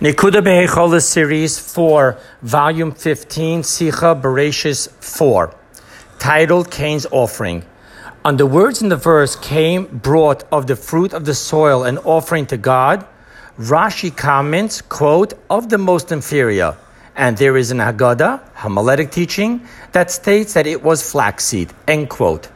Nikuda Behechola Series 4, Volume 15, Sicha Bereshis 4, titled Cain's Offering. On the words in the verse, Cain brought of the fruit of the soil an offering to God, Rashi comments, quote, of the most inferior. And there is an Haggadah, homiletic teaching, that states that it was flaxseed, end quote.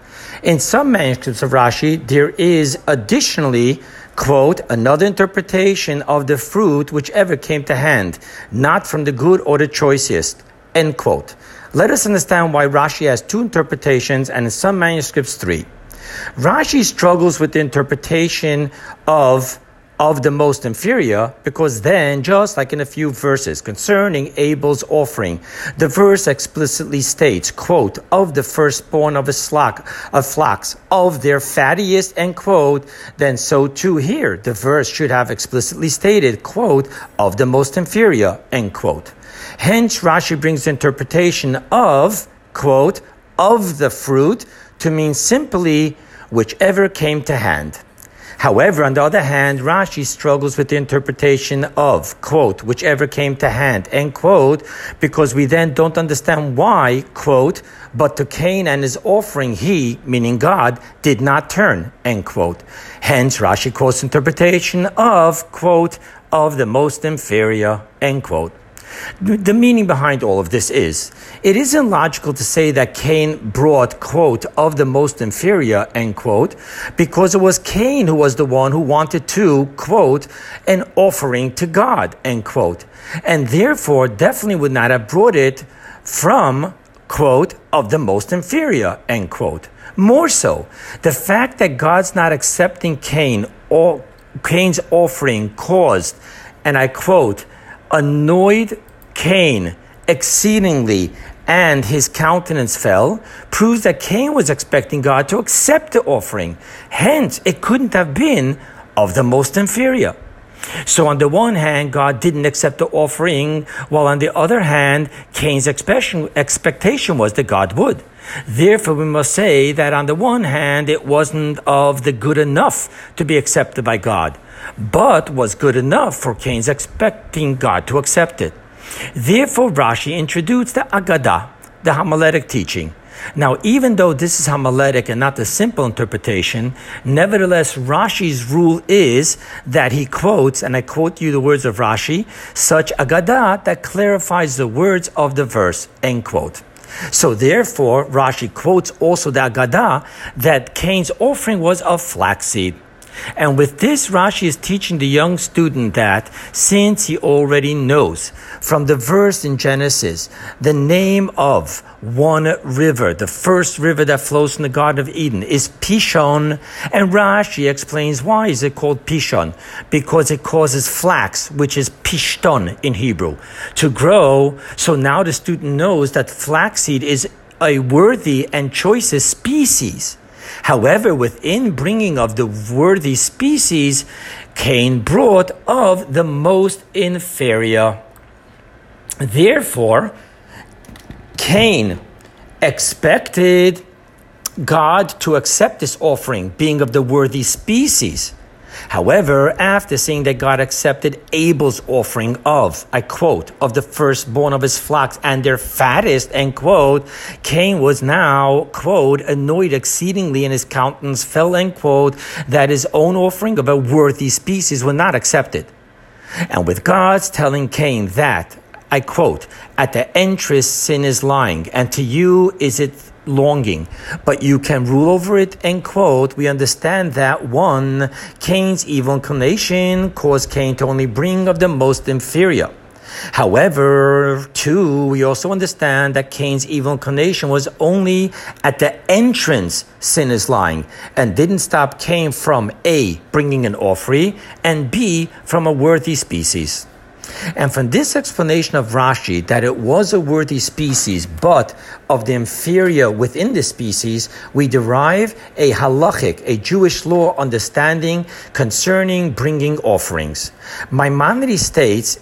In some manuscripts of Rashi, there is additionally quote, another interpretation of the fruit whichever came to hand, not from the good or the choicest, end quote. Let us understand why Rashi has two interpretations and in some manuscripts three. Rashi struggles with the interpretation of of the most inferior, because then, just like in a few verses concerning Abel's offering, the verse explicitly states, quote, of the firstborn of a flock, of flocks, of their fattiest, end quote, then so too here, the verse should have explicitly stated, quote, of the most inferior, end quote. Hence, Rashi brings interpretation of, quote, of the fruit to mean simply whichever came to hand. However, on the other hand, Rashi struggles with the interpretation of, quote, whichever came to hand, end quote, because we then don't understand why, quote, but to Cain and his offering he, meaning God, did not turn, end quote. Hence, Rashi quotes interpretation of, quote, of the most inferior, end quote. The meaning behind all of this is it isn't logical to say that Cain brought, quote, of the most inferior, end quote, because it was Cain who was the one who wanted to, quote, an offering to God, end quote. And therefore definitely would not have brought it from, quote, of the most inferior, end quote. More so, the fact that God's not accepting Cain or Cain's offering caused, and I quote, annoyed Cain exceedingly and his countenance fell, proves that Cain was expecting God to accept the offering. Hence, it couldn't have been of the most inferior. So on the one hand, God didn't accept the offering, while on the other hand, Cain's expectation was that God would. Therefore, we must say that on the one hand, it wasn't of the good enough to be accepted by God, but was good enough for Cain's expecting God to accept it. Therefore, Rashi introduced the Agadah, the homiletic teaching. Now, even though this is homiletic and not the simple interpretation, nevertheless, Rashi's rule is that he quotes, and I quote you the words of Rashi, such Agadah that clarifies the words of the verse, end quote. So therefore, Rashi quotes also the Agadah that Cain's offering was of flaxseed. And with this, Rashi is teaching the young student that since he already knows from the verse in Genesis the name of one river, the first river that flows from the Garden of Eden, is Pishon. And Rashi explains why is it called Pishon? Because it causes flax, which is Pishton in Hebrew, to grow. So now the student knows that flaxseed is a worthy and choicest species. However, within bringing of the worthy species, Cain brought of the most inferior. Therefore, Cain expected God to accept this offering, being of the worthy species. However, after seeing that God accepted Abel's offering of, I quote, of the firstborn of his flocks and their fattest, end quote, Cain was now, quote, annoyed exceedingly and his countenance fell, end quote, that his own offering of a worthy species was not accepted. And with God's telling Cain that, I quote, at the entrance sin is lying, and to you is it longing, but you can rule over it, end quote, we understand that one, Cain's evil inclination caused Cain to only bring of the most inferior. However, two, we also understand that Cain's evil inclination was only at the entrance sin is lying and didn't stop Cain from A, bringing an offering, and B, from a worthy species. And from this explanation of Rashi that it was a worthy species, but of the inferior within the species, we derive a halachic, a Jewish law understanding concerning bringing offerings. Maimonides states,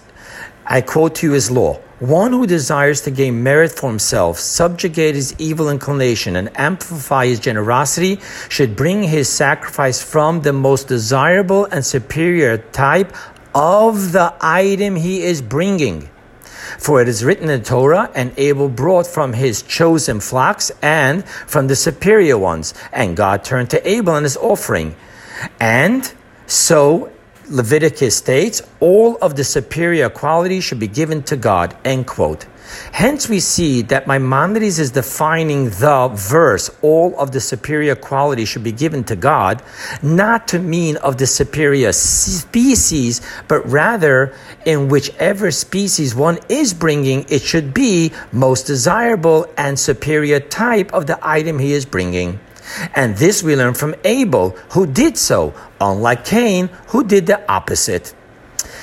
I quote to you his law. One who desires to gain merit for himself, subjugate his evil inclination, and amplify his generosity should bring his sacrifice from the most desirable and superior type of the item he is bringing. For it is written in the Torah, and Abel brought from his chosen flocks and from the superior ones. And God turned to Abel and his offering. And so Leviticus states, all of the superior quality should be given to God. End quote. Hence, we see that Maimonides is defining the verse, all of the superior quality should be given to God, not to mean of the superior species, but rather in whichever species one is bringing, it should be most desirable and superior type of the item he is bringing. And this we learn from Abel, who did so, unlike Cain, who did the opposite.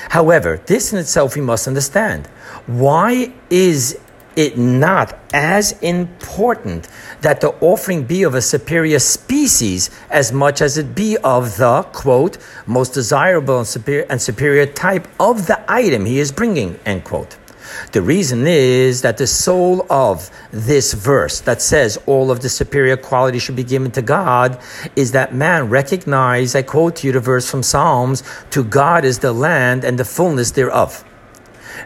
However, this in itself we must understand. Why is it not as important that the offering be of a superior species as much as it be of the, quote, most desirable and superior, and superior type of the item he is bringing, end quote. The reason is that the soul of this verse that says all of the superior quality should be given to God is that man recognize, I quote to you the verse from Psalms, to God is the land and the fullness thereof.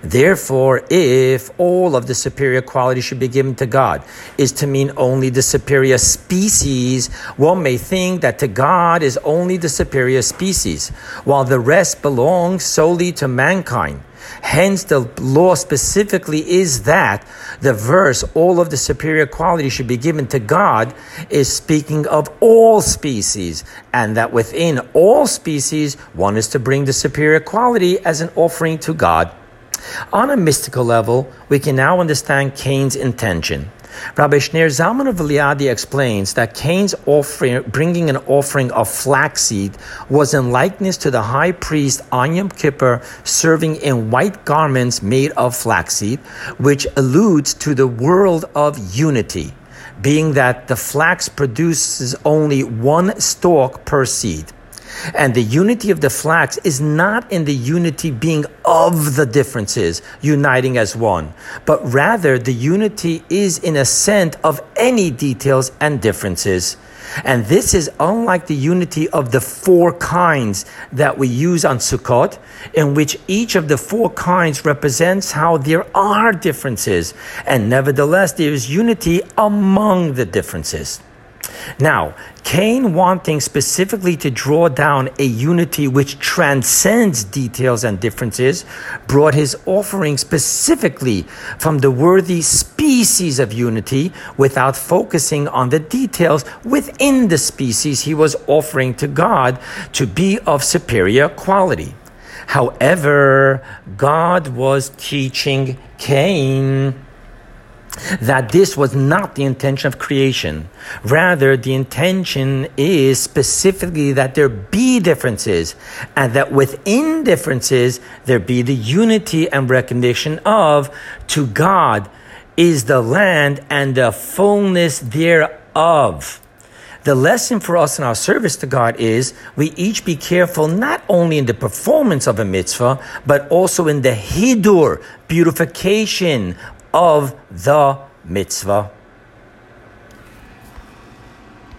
Therefore, if all of the superior quality should be given to God is to mean only the superior species, one may think that to God is only the superior species, while the rest belongs solely to mankind. Hence, the law specifically is that the verse, all of the superior quality should be given to God, is speaking of all species, and that within all species, one is to bring the superior quality as an offering to God. On a mystical level, we can now understand Cain's intention. Rabbi Shneur Zalman of Liadi explains that Cain's offering, bringing an offering of flaxseed was in likeness to the high priest on Kippur serving in white garments made of flaxseed, which alludes to the world of unity, being that the flax produces only one stalk per seed. And the unity of the flax is not in the unity being of the differences, uniting as one, but rather the unity is in assent of any details and differences. And this is unlike the unity of the four kinds that we use on Sukkot, in which each of the four kinds represents how there are differences, and nevertheless there is unity among the differences. Now, Cain wanting specifically to draw down a unity which transcends details and differences, brought his offering specifically from the worthy species of unity without focusing on the details within the species he was offering to God to be of superior quality. However, God was teaching Cain that this was not the intention of creation. Rather, the intention is specifically that there be differences, and that within differences, there be the unity and recognition of to God is the land and the fullness thereof. The lesson for us in our service to God is we each be careful not only in the performance of a mitzvah, but also in the hidur, beautification of the mitzvah